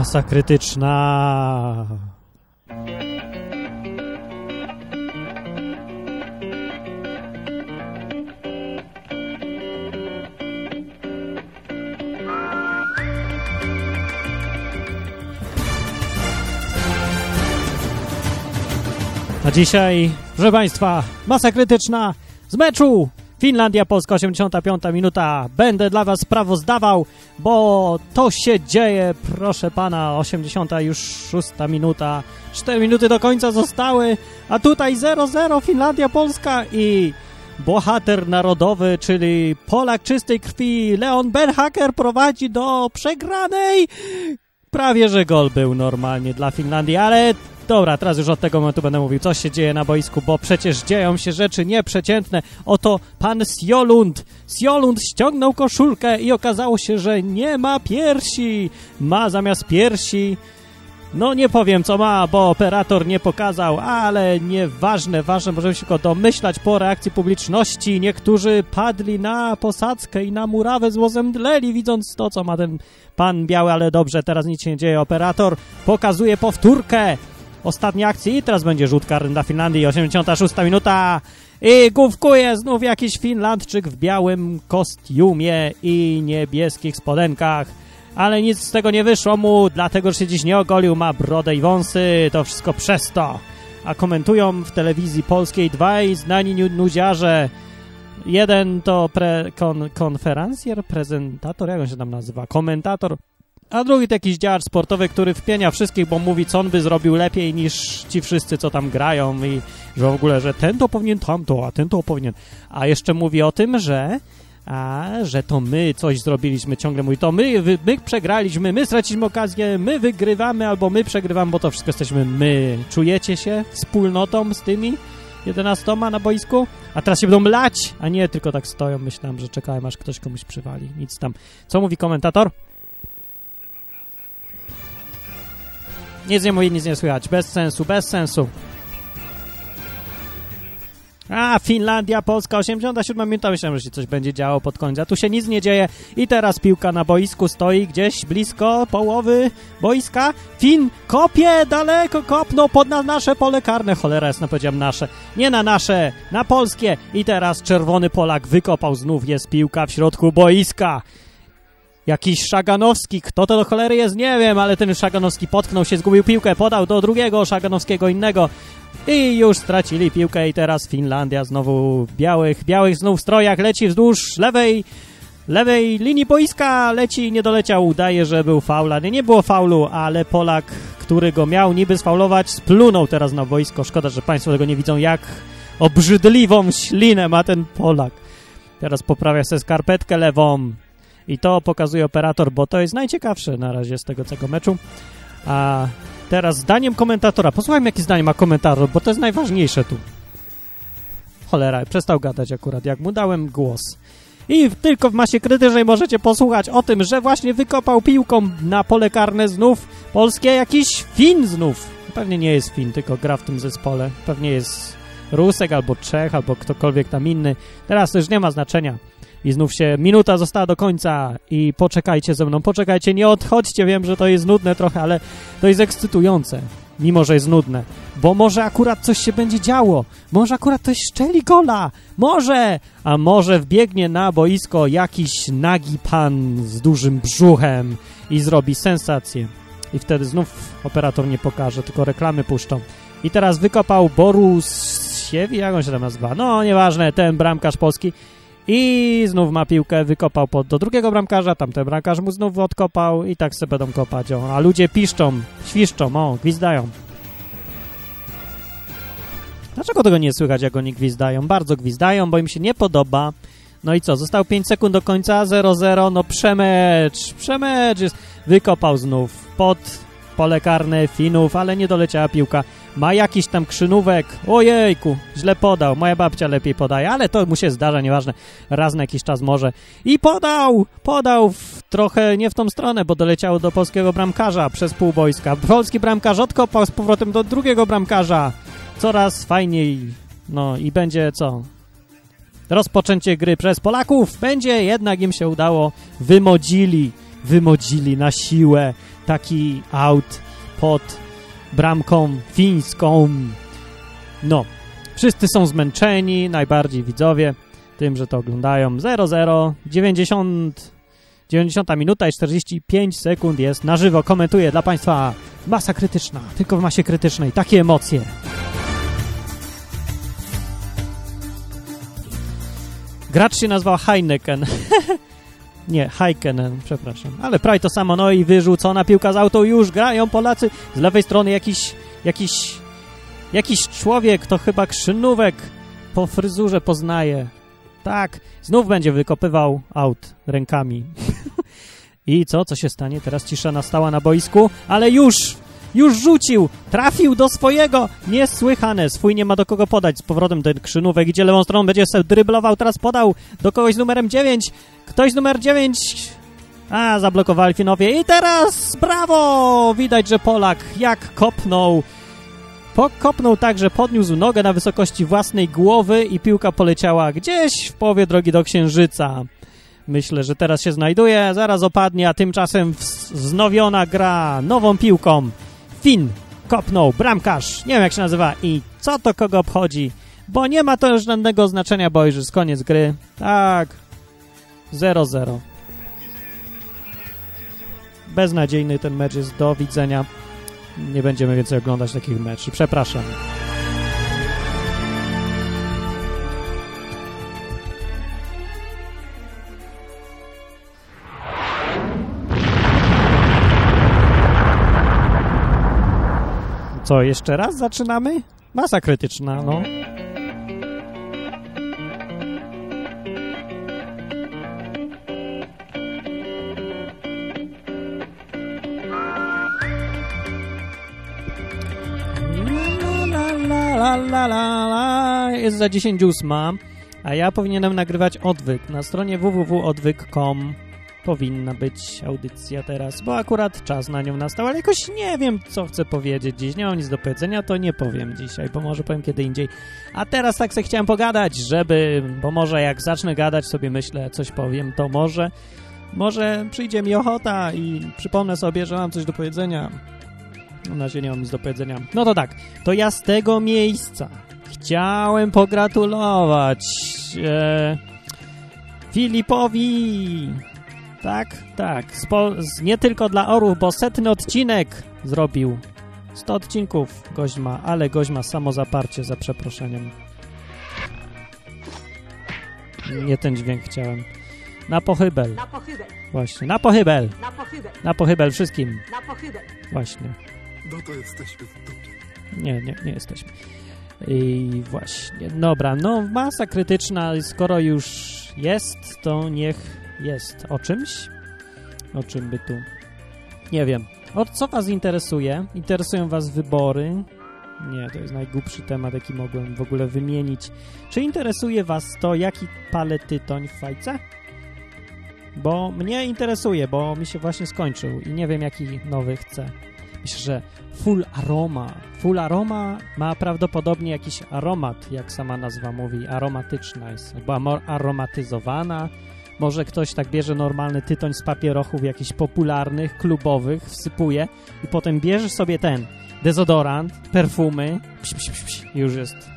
Masa krytyczna. A dzisiaj, proszę Państwa, masa krytyczna z meczu Finlandia, Polska, 85 minuta. Będę dla Was sprawozdawał, bo to się dzieje, proszę Pana, 80 już 6 minuta. 4 minuty do końca zostały, a tutaj 0-0 Finlandia, Polska i bohater narodowy, czyli Polak czystej krwi, Leon Benhaker prowadzi do przegranej. Prawie, że gol był normalnie dla Finlandii, ale Dobra, teraz już od tego momentu będę mówił, co się dzieje na boisku, bo przecież dzieją się rzeczy nieprzeciętne. Oto pan Sjolund. Sjolund ściągnął koszulkę i okazało się, że nie ma piersi. Ma zamiast piersi... No nie powiem co ma, bo operator nie pokazał, ale nieważne, ważne, możemy się tylko domyślać po reakcji publiczności. Niektórzy padli na posadzkę i na murawę z łozem dleli, widząc to, co ma ten pan biały, ale dobrze, teraz nic się nie dzieje. Operator pokazuje powtórkę ostatniej akcji i teraz będzie rzut karny dla Finlandii, 86 minuta i główkuje znów jakiś Finlandczyk w białym kostiumie i niebieskich spodenkach. Ale nic z tego nie wyszło mu, dlatego że się dziś nie ogolił, ma brodę i wąsy, to wszystko przez to. A komentują w telewizji polskiej dwaj znani nudziarze. Jeden to pre, kon, konferencjer, prezentator, jak on się tam nazywa? Komentator a drugi to jakiś działacz sportowy, który wpienia wszystkich, bo mówi, co on by zrobił lepiej niż ci wszyscy, co tam grają i że w ogóle, że ten to powinien tamto, a ten to powinien. A jeszcze mówi o tym, że a, że to my coś zrobiliśmy, ciągle mówi, to my, my przegraliśmy, my straciliśmy okazję, my wygrywamy albo my przegrywamy, bo to wszystko jesteśmy my. Czujecie się wspólnotą z tymi 11 na boisku? A teraz się będą lać, a nie tylko tak stoją, myślałem, że czekałem, aż ktoś komuś przywali. Nic tam. Co mówi komentator? Nic nie mówi, nic nie słychać. Bez sensu, bez sensu. A, Finlandia, Polska, 87 minuta. Myślałem, że się coś będzie działo pod koniec. A tu się nic nie dzieje. I teraz piłka na boisku stoi gdzieś blisko połowy boiska. Fin kopie daleko, kopnął pod na nasze pole karne. Cholera jasno powiedziałem nasze. Nie na nasze, na polskie. I teraz czerwony Polak wykopał znów. Jest piłka w środku boiska. Jakiś Szaganowski, kto to do cholery jest, nie wiem, ale ten Szaganowski potknął się, zgubił piłkę, podał do drugiego Szaganowskiego innego i już stracili piłkę i teraz Finlandia znowu białych, białych znów strojach leci wzdłuż lewej lewej linii boiska, leci nie doleciał, udaje, że był faul, nie, nie było faulu, ale Polak, który go miał niby sfaulować, splunął teraz na boisko. Szkoda, że Państwo tego nie widzą, jak obrzydliwą ślinę ma ten Polak. Teraz poprawia sobie skarpetkę lewą, i to pokazuje operator, bo to jest najciekawsze na razie z tego całego meczu. A teraz zdaniem komentatora. Posłuchajmy, jakie zdanie ma komentator, bo to jest najważniejsze tu. Cholera, przestał gadać akurat, jak mu dałem głos. I tylko w masie krytycznej możecie posłuchać o tym, że właśnie wykopał piłką na pole karne znów polskie jakiś Fin znów. Pewnie nie jest Fin, tylko gra w tym zespole. Pewnie jest Rusek albo Czech, albo ktokolwiek tam inny. Teraz to już nie ma znaczenia. I znów się minuta została do końca i poczekajcie ze mną, poczekajcie, nie odchodźcie, wiem, że to jest nudne trochę, ale to jest ekscytujące, mimo że jest nudne, bo może akurat coś się będzie działo, może akurat ktoś szczeli gola, może, a może wbiegnie na boisko jakiś nagi pan z dużym brzuchem i zrobi sensację. I wtedy znów operator nie pokaże, tylko reklamy puszczą. I teraz wykopał Borus Siewi, jak on się tam nazywa? No, nieważne, ten bramkarz polski i znów ma piłkę, wykopał pod, do drugiego bramkarza, tamten bramkarz mu znów odkopał i tak sobie będą kopać. O. A ludzie piszczą, świszczą, o, gwizdają. Dlaczego tego nie słychać, jak oni gwizdają? Bardzo gwizdają, bo im się nie podoba. No i co, został 5 sekund do końca, 0-0, no przemecz, przemecz jest. Wykopał znów pod pole karne Finów, ale nie doleciała piłka. Ma jakiś tam krzynówek. Ojejku, źle podał. Moja babcia lepiej podaje, ale to mu się zdarza, nieważne. Raz na jakiś czas może. I podał! Podał w, trochę nie w tą stronę, bo doleciało do polskiego bramkarza przez pół boiska. Polski bramkarz odkopał z powrotem do drugiego bramkarza. Coraz fajniej. No i będzie co? Rozpoczęcie gry przez Polaków. Będzie, jednak im się udało. Wymodzili. Wymodzili na siłę taki out pod bramką fińską. No, wszyscy są zmęczeni, najbardziej widzowie, tym, że to oglądają. 0-0, 90, 90 minuta i 45 sekund jest na żywo. Komentuję dla Państwa masa krytyczna, tylko w masie krytycznej. Takie emocje. Gracz się nazywał Heineken. Nie, Heikkenen, przepraszam. Ale prawie to samo. No i wyrzucona piłka z auto. Już grają Polacy. Z lewej strony jakiś, jakiś, jakiś człowiek, to chyba krzynówek po fryzurze poznaje. Tak, znów będzie wykopywał aut rękami. I co? Co się stanie? Teraz cisza nastała na boisku, ale już już rzucił! Trafił do swojego! Niesłychane! Swój nie ma do kogo podać. Z powrotem ten krzynówek idzie lewą stroną, będzie sobie dryblował, teraz podał do kogoś z numerem 9. Ktoś z numer 9... A, zablokowali Finowie. I teraz brawo! Widać, że Polak jak kopnął... Pokopnął tak, że podniósł nogę na wysokości własnej głowy i piłka poleciała gdzieś w połowie drogi do Księżyca. Myślę, że teraz się znajduje, zaraz opadnie, a tymczasem wznowiona gra nową piłką. Fin kopnął, bramkarz, nie wiem jak się nazywa i co to kogo obchodzi, bo nie ma to już żadnego znaczenia, bo już jest koniec gry. Tak, 0-0. Beznadziejny ten mecz jest, do widzenia. Nie będziemy więcej oglądać takich meczów, przepraszam. Co, jeszcze raz zaczynamy? Masa krytyczna, no. La, la, la, Jest za 10 ósma, a ja powinienem nagrywać odwyk na stronie www.odwyk.com powinna być audycja teraz, bo akurat czas na nią nastał, ale jakoś nie wiem, co chcę powiedzieć dziś. Nie mam nic do powiedzenia, to nie powiem dzisiaj, bo może powiem kiedy indziej. A teraz tak sobie chciałem pogadać, żeby, bo może jak zacznę gadać, sobie myślę, coś powiem, to może, może przyjdzie mi ochota i przypomnę sobie, że mam coś do powiedzenia. Na razie nie mam nic do powiedzenia. No to tak, to ja z tego miejsca chciałem pogratulować e, Filipowi tak, tak. Spo, nie tylko dla orów, bo setny odcinek zrobił. 100 odcinków gość ma, ale gość ma samozaparcie za przeproszeniem. Nie ten dźwięk chciałem. Na pochybel. Na pochybel. Właśnie, na pochybel. Na pochybel. Na pochybel wszystkim. Na pochybel. Właśnie. No to jesteśmy w dupie. Nie, nie, nie jesteśmy. I właśnie, dobra, no masa krytyczna, skoro już jest, to niech jest o czymś? O czym by tu? Nie wiem. O co was interesuje? Interesują was wybory? Nie, to jest najgłupszy temat, jaki mogłem w ogóle wymienić. Czy interesuje was to, jaki palę tytoń w fajce? Bo mnie interesuje, bo mi się właśnie skończył i nie wiem, jaki nowy chcę. Myślę, że full aroma. Full aroma ma prawdopodobnie jakiś aromat, jak sama nazwa mówi. Aromatyczna jest, albo aromatyzowana, może ktoś tak bierze normalny tytoń z papierochów jakichś popularnych, klubowych, wsypuje i potem bierze sobie ten dezodorant, perfumy, psz, psz, psz, już jest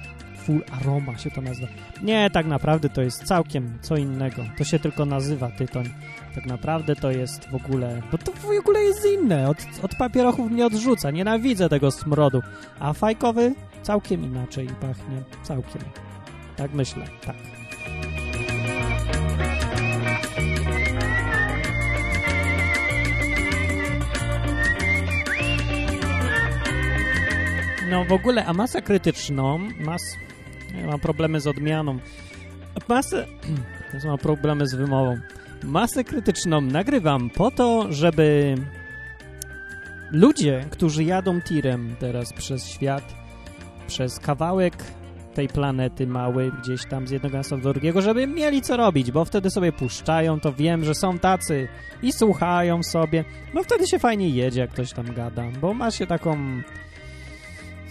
full aroma się to nazywa. Nie, tak naprawdę to jest całkiem co innego. To się tylko nazywa tytoń. Tak naprawdę to jest w ogóle... Bo to w ogóle jest inne. Od, od papierochów mnie odrzuca. Nienawidzę tego smrodu. A fajkowy całkiem inaczej pachnie. Całkiem. Tak myślę, tak. No w ogóle, a masę krytyczną, mas... Ja mam problemy z odmianą. Masę... Mam problemy z wymową. Masę krytyczną nagrywam po to, żeby ludzie, którzy jadą tirem teraz przez świat, przez kawałek tej planety mały, gdzieś tam z jednego miasta do drugiego, żeby mieli co robić, bo wtedy sobie puszczają, to wiem, że są tacy i słuchają sobie, no wtedy się fajnie jedzie, jak ktoś tam gada, bo ma się taką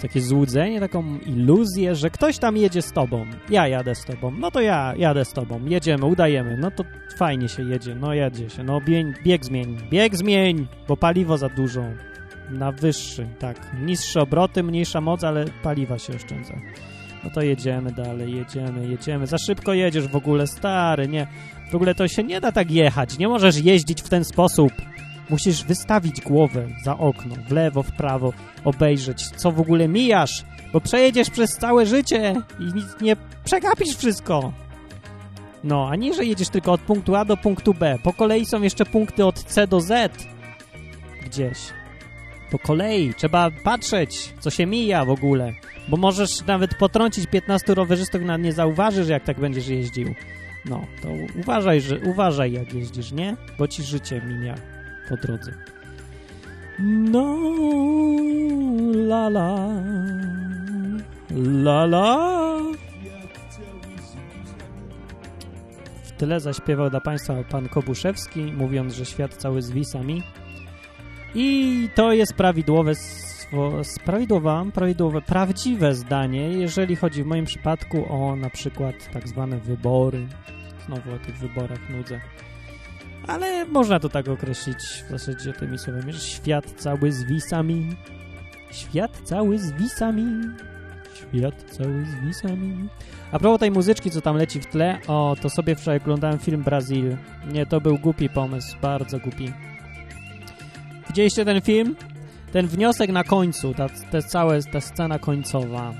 takie złudzenie, taką iluzję, że ktoś tam jedzie z tobą. Ja jadę z tobą. No to ja jadę z tobą. Jedziemy, udajemy. No to fajnie się jedzie. No jedzie się. No bieg, bieg zmień. Bieg zmień, bo paliwo za dużo. Na wyższy, tak. Niższe obroty, mniejsza moc, ale paliwa się oszczędza. No to jedziemy dalej, jedziemy, jedziemy. Za szybko jedziesz w ogóle, stary, nie. W ogóle to się nie da tak jechać. Nie możesz jeździć w ten sposób. Musisz wystawić głowę za okno, w lewo, w prawo, obejrzeć, co w ogóle mijasz, bo przejedziesz przez całe życie i nic nie przegapisz wszystko. No, a nie, że jedziesz tylko od punktu A do punktu B. Po kolei są jeszcze punkty od C do Z. Gdzieś. Po kolei. Trzeba patrzeć, co się mija w ogóle. Bo możesz nawet potrącić 15 rowerzystów, nawet nie zauważysz, jak tak będziesz jeździł. No, to uważaj, że uważaj, jak jeździsz, nie? Bo ci życie minia po drodze. No, la la, la la. W tyle zaśpiewał dla Państwa pan Kobuszewski, mówiąc, że świat cały z wisami. I to jest prawidłowe, prawidłowe, prawidłowe, prawdziwe zdanie, jeżeli chodzi w moim przypadku o na przykład tak zwane wybory. Znowu o tych wyborach nudzę. Ale można to tak określić w zasadzie tymi słowami, że świat cały z wisami. Świat cały z wisami. Świat cały z wisami. A propos tej muzyczki, co tam leci w tle, o, to sobie wczoraj oglądałem film Brazil. Nie, to był głupi pomysł, bardzo głupi. Widzieliście ten film? Ten wniosek na końcu, ta, ta cała ta scena końcowa.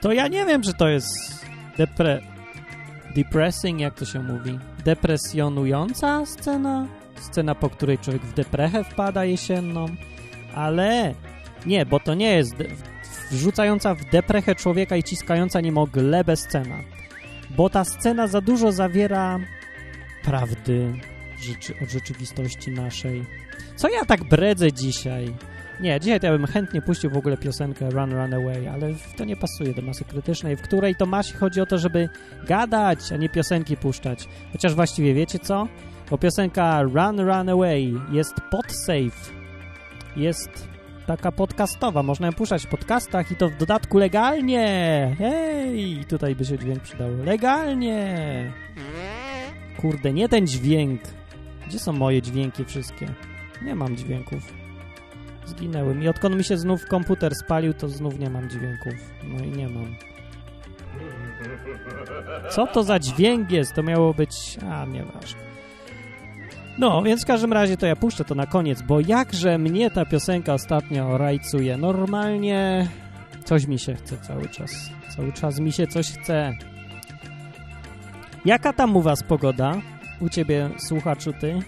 To ja nie wiem, czy to jest depre... depressing, jak to się mówi depresjonująca scena, scena, po której człowiek w deprechę wpada jesienną, ale nie, bo to nie jest wrzucająca w deprechę człowieka i ciskająca niemo glebę scena, bo ta scena za dużo zawiera prawdy rzeczy, o rzeczywistości naszej. Co ja tak bredzę dzisiaj? Nie, dzisiaj to ja bym chętnie puścił w ogóle piosenkę Run, Run Away, ale to nie pasuje do masy krytycznej, w której to masie chodzi o to, żeby gadać, a nie piosenki puszczać. Chociaż właściwie wiecie co? Bo piosenka Run, Run Away jest pod safe. Jest taka podcastowa, można ją puszczać w podcastach i to w dodatku legalnie. Hej, tutaj by się dźwięk przydał. Legalnie. Kurde, nie ten dźwięk. Gdzie są moje dźwięki wszystkie? Nie mam dźwięków zginęły. I odkąd mi się znów komputer spalił, to znów nie mam dźwięków. No i nie mam. Co to za dźwięk jest? To miało być... A, nieważne. No, więc w każdym razie to ja puszczę to na koniec, bo jakże mnie ta piosenka ostatnio rajcuje. Normalnie coś mi się chce cały czas. Cały czas mi się coś chce. Jaka tam u was pogoda? U ciebie, słuchaczu, ty?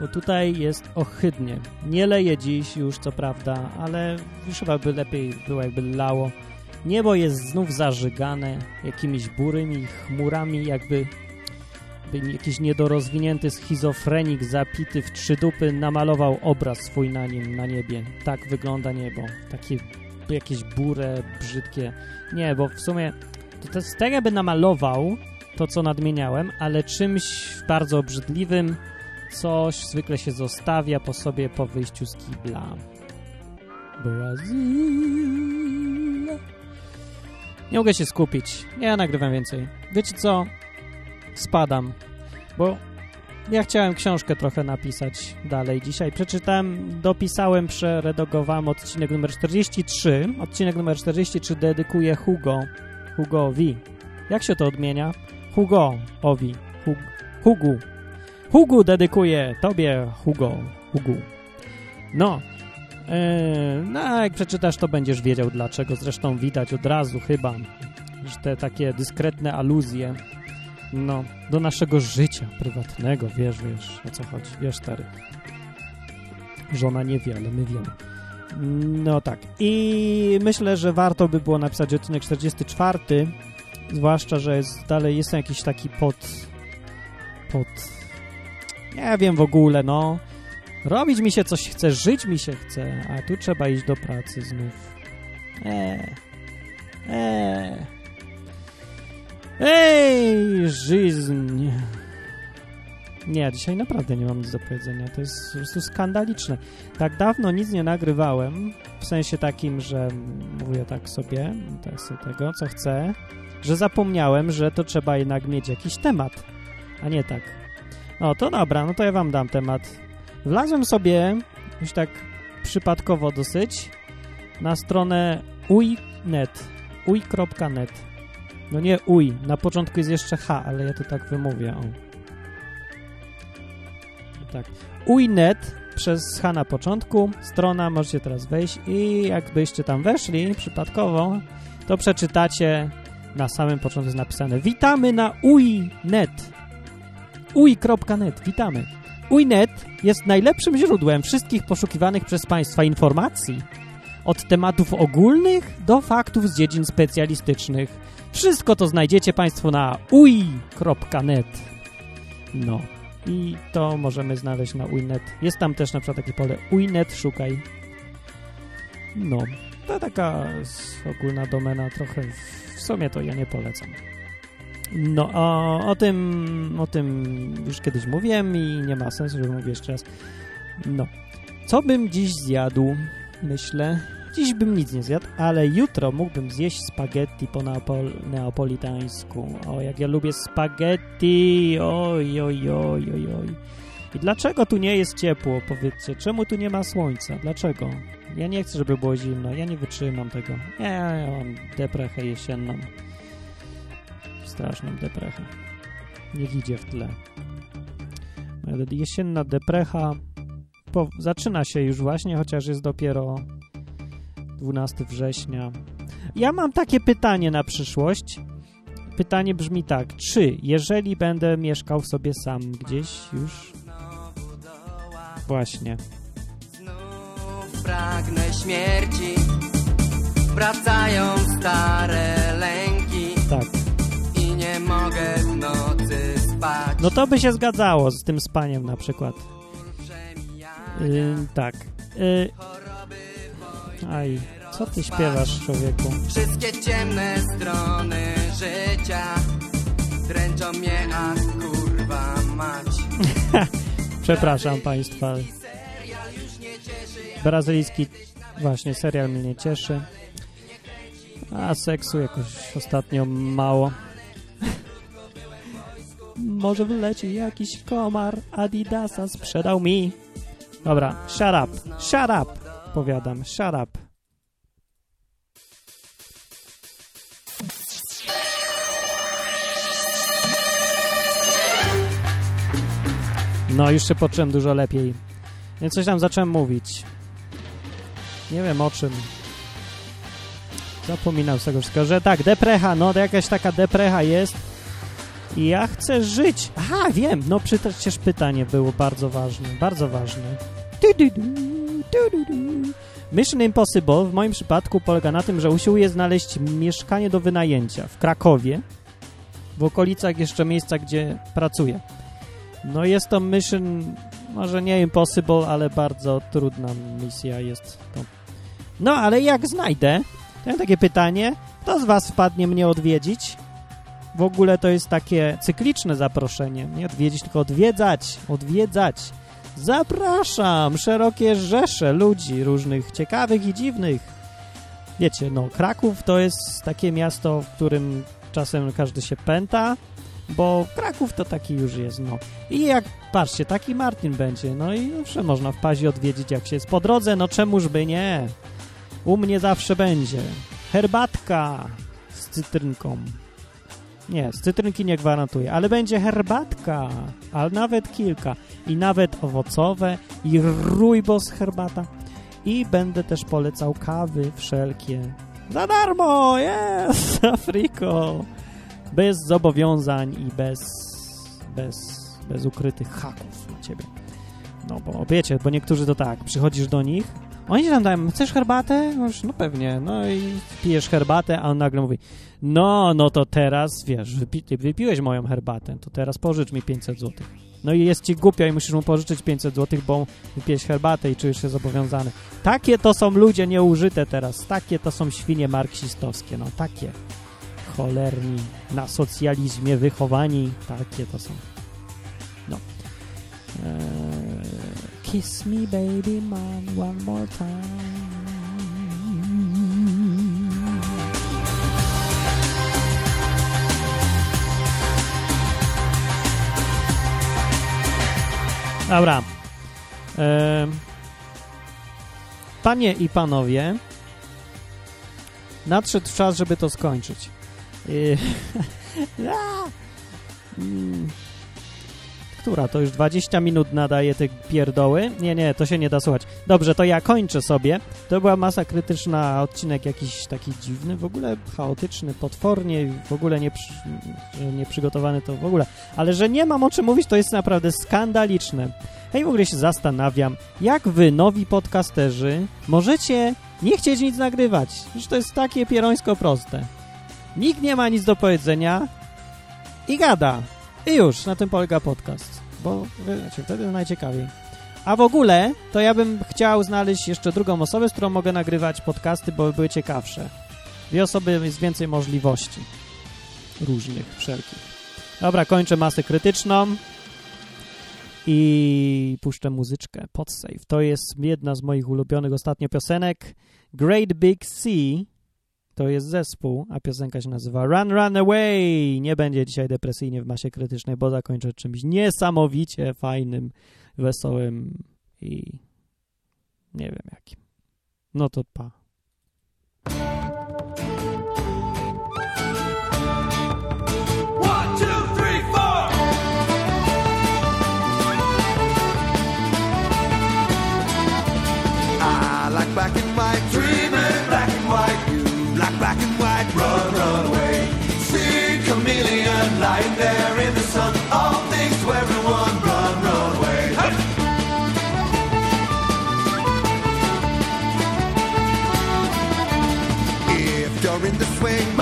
Bo tutaj jest ohydnie. Nie leje dziś już, co prawda, ale już chyba by lepiej było, jakby lało. Niebo jest znów zażygane jakimiś burymi chmurami, jakby by jakiś niedorozwinięty schizofrenik zapity w trzy dupy namalował obraz swój na nim, na niebie. Tak wygląda niebo. Takie jakieś burę, brzydkie. Nie, bo w sumie to, to jest tak, jakby namalował to, co nadmieniałem, ale czymś bardzo obrzydliwym, coś zwykle się zostawia po sobie po wyjściu z kibla. Brazil. Nie mogę się skupić. Ja nagrywam więcej. Wiecie co? Spadam, bo ja chciałem książkę trochę napisać dalej dzisiaj. Przeczytałem, dopisałem, przeredagowałem odcinek numer 43. Odcinek numer 43 dedykuję Hugo. Hugowi. Jak się to odmienia? Hugo. Owi. Hug, Hugu. Hugu dedykuję tobie, Hugo. Hugu. No. Yy, no, jak przeczytasz, to będziesz wiedział dlaczego. Zresztą widać od razu chyba, że te takie dyskretne aluzje no, do naszego życia prywatnego, wiesz, wiesz, o co chodzi. Wiesz, stary. Żona nie wie, ale my wiemy. No tak. I myślę, że warto by było napisać odcinek 44, zwłaszcza, że jest, dalej jest jakiś taki pod pod nie wiem w ogóle, no. Robić mi się coś chce, żyć mi się chce, a tu trzeba iść do pracy znów. Eee. Eee. Ej, żyźń. Nie, dzisiaj naprawdę nie mam nic do powiedzenia. To jest po prostu skandaliczne. Tak dawno nic nie nagrywałem, w sensie takim, że mówię tak sobie, tak sobie tego, co chcę, że zapomniałem, że to trzeba jednak mieć jakiś temat, a nie tak. No to dobra, no to ja wam dam temat. Wlazłem sobie, już tak przypadkowo dosyć, na stronę uj.net, uj.net. No nie uj, na początku jest jeszcze h, ale ja to tak wymówię, o. Tak. Uj.net przez H na początku, strona, możecie teraz wejść i jakbyście tam weszli przypadkowo, to przeczytacie na samym początku jest napisane Witamy na uj.net uj.net, witamy. Uj.net jest najlepszym źródłem wszystkich poszukiwanych przez Państwa informacji. Od tematów ogólnych do faktów z dziedzin specjalistycznych. Wszystko to znajdziecie Państwo na uj.net. No. I to możemy znaleźć na Uinet. Jest tam też na przykład takie pole Uinet, szukaj. No, to taka ogólna domena trochę, w sumie to ja nie polecam. No, o, o tym, o tym już kiedyś mówiłem i nie ma sensu, że mówię jeszcze raz. No, co bym dziś zjadł? Myślę, dziś bym nic nie zjadł, ale jutro mógłbym zjeść spaghetti po neapol neapolitańsku. O, jak ja lubię spaghetti! Oj, oj, oj, oj, oj. I dlaczego tu nie jest ciepło, powiedzcie? Czemu tu nie ma słońca? Dlaczego? Ja nie chcę, żeby było zimno. Ja nie wytrzymam tego. Ja, ja mam deprechę jesienną. Straszną deprechę. Niech idzie w tle. Jesienna deprecha po, zaczyna się już właśnie, chociaż jest dopiero 12 września. Ja mam takie pytanie na przyszłość. Pytanie brzmi tak, czy jeżeli będę mieszkał sobie sam gdzieś już... Właśnie. Znów pragnę śmierci, wracają stare lęki Tak. Mogę w nocy spać. No to by się zgadzało z tym spaniem na przykład. Yy, tak. Yy. Aj, co ty śpiewasz, człowieku? Wszystkie ciemne strony życia dręczą mnie, a kurwa mać. Przepraszam państwa. Brazylijski właśnie serial mnie nie cieszy. A seksu jakoś ostatnio mało. Może wyleci jakiś komar Adidasa sprzedał mi. Dobra, shut up, shut up, powiadam, shut up. No, już się poczułem dużo lepiej. Więc coś tam zacząłem mówić. Nie wiem o czym. Zapominam z tego wszystkiego, że tak, deprecha, no jakaś taka deprecha jest. Ja chcę żyć. Aha, wiem, no przecież pytanie było bardzo ważne, bardzo ważne. Mission Impossible w moim przypadku polega na tym, że usiłuję znaleźć mieszkanie do wynajęcia w Krakowie, w okolicach jeszcze miejsca, gdzie pracuję. No jest to mission, może nie impossible, ale bardzo trudna misja jest to. No, ale jak znajdę, to mam takie pytanie, kto z was wpadnie mnie odwiedzić? W ogóle to jest takie cykliczne zaproszenie. Nie odwiedzić, tylko odwiedzać, odwiedzać. Zapraszam szerokie rzesze ludzi różnych ciekawych i dziwnych. Wiecie, no Kraków to jest takie miasto, w którym czasem każdy się pęta, bo Kraków to taki już jest, no. I jak, patrzcie, taki Martin będzie, no i zawsze można wpaść i odwiedzić, jak się jest po drodze, no czemuż by nie. U mnie zawsze będzie. Herbatka z cytrynką. Nie, z cytrynki nie gwarantuję, ale będzie herbatka, ale nawet kilka. I nawet owocowe, i rujbos herbata. I będę też polecał kawy wszelkie. Za darmo, jest, Afriko! Bez zobowiązań i bez, bez, bez ukrytych haków na ciebie. No bo wiecie, bo niektórzy to tak, przychodzisz do nich, oni ci tam dają, chcesz herbatę? Mówisz, no pewnie, no i pijesz herbatę, a on nagle mówi, no, no to teraz, wiesz, wypi wypiłeś moją herbatę, to teraz pożycz mi 500 zł. No i jest ci głupio i musisz mu pożyczyć 500 zł, bo wypijesz herbatę i czujesz się zobowiązany. Takie to są ludzie nieużyte teraz, takie to są świnie marksistowskie, no takie cholerni, na socjalizmie wychowani, takie to są. No. Kiss me baby man one more time. Dobra. E, panie i panowie, nadszedł czas, żeby to skończyć. Która? To już 20 minut nadaje te pierdoły? Nie, nie, to się nie da słuchać. Dobrze, to ja kończę sobie. To była masa krytyczna, odcinek jakiś taki dziwny, w ogóle chaotyczny, potwornie, w ogóle nie, nie przygotowany to w ogóle. Ale że nie mam o czym mówić, to jest naprawdę skandaliczne. Ja w ogóle się zastanawiam, jak wy, nowi podcasterzy, możecie nie chcieć nic nagrywać. Że to jest takie pierońsko proste. Nikt nie ma nic do powiedzenia i gada. I już, na tym polega podcast. Bo wiecie, wtedy najciekawiej. A w ogóle, to ja bym chciał znaleźć jeszcze drugą osobę, z którą mogę nagrywać podcasty, bo by były ciekawsze. Dwie osoby jest więcej możliwości. Różnych, wszelkich. Dobra, kończę masę krytyczną i puszczę muzyczkę. Podsave. To jest jedna z moich ulubionych ostatnio piosenek. Great Big Sea to jest zespół, a piosenka się nazywa Run, Run Away. Nie będzie dzisiaj depresyjnie w masie krytycznej, bo zakończę czymś niesamowicie fajnym, wesołym i nie wiem jakim. No to pa. In the swing,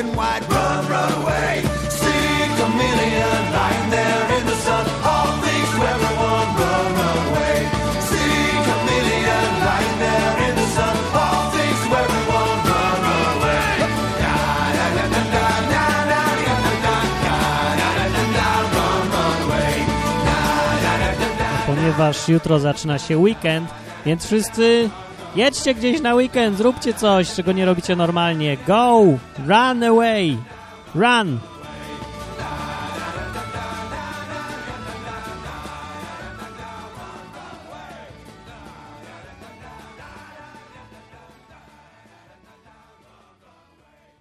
and white, run, run away. See chameleon lying there in the sun. All things to everyone, run, away. See chameleon lying there in the sun. All things to everyone, run, run away. Ponieważ jutro zaczyna się weekend, więc wszyscy jedźcie gdzieś na weekend, zróbcie coś, czego nie robicie normalnie. Go! Run away! Run!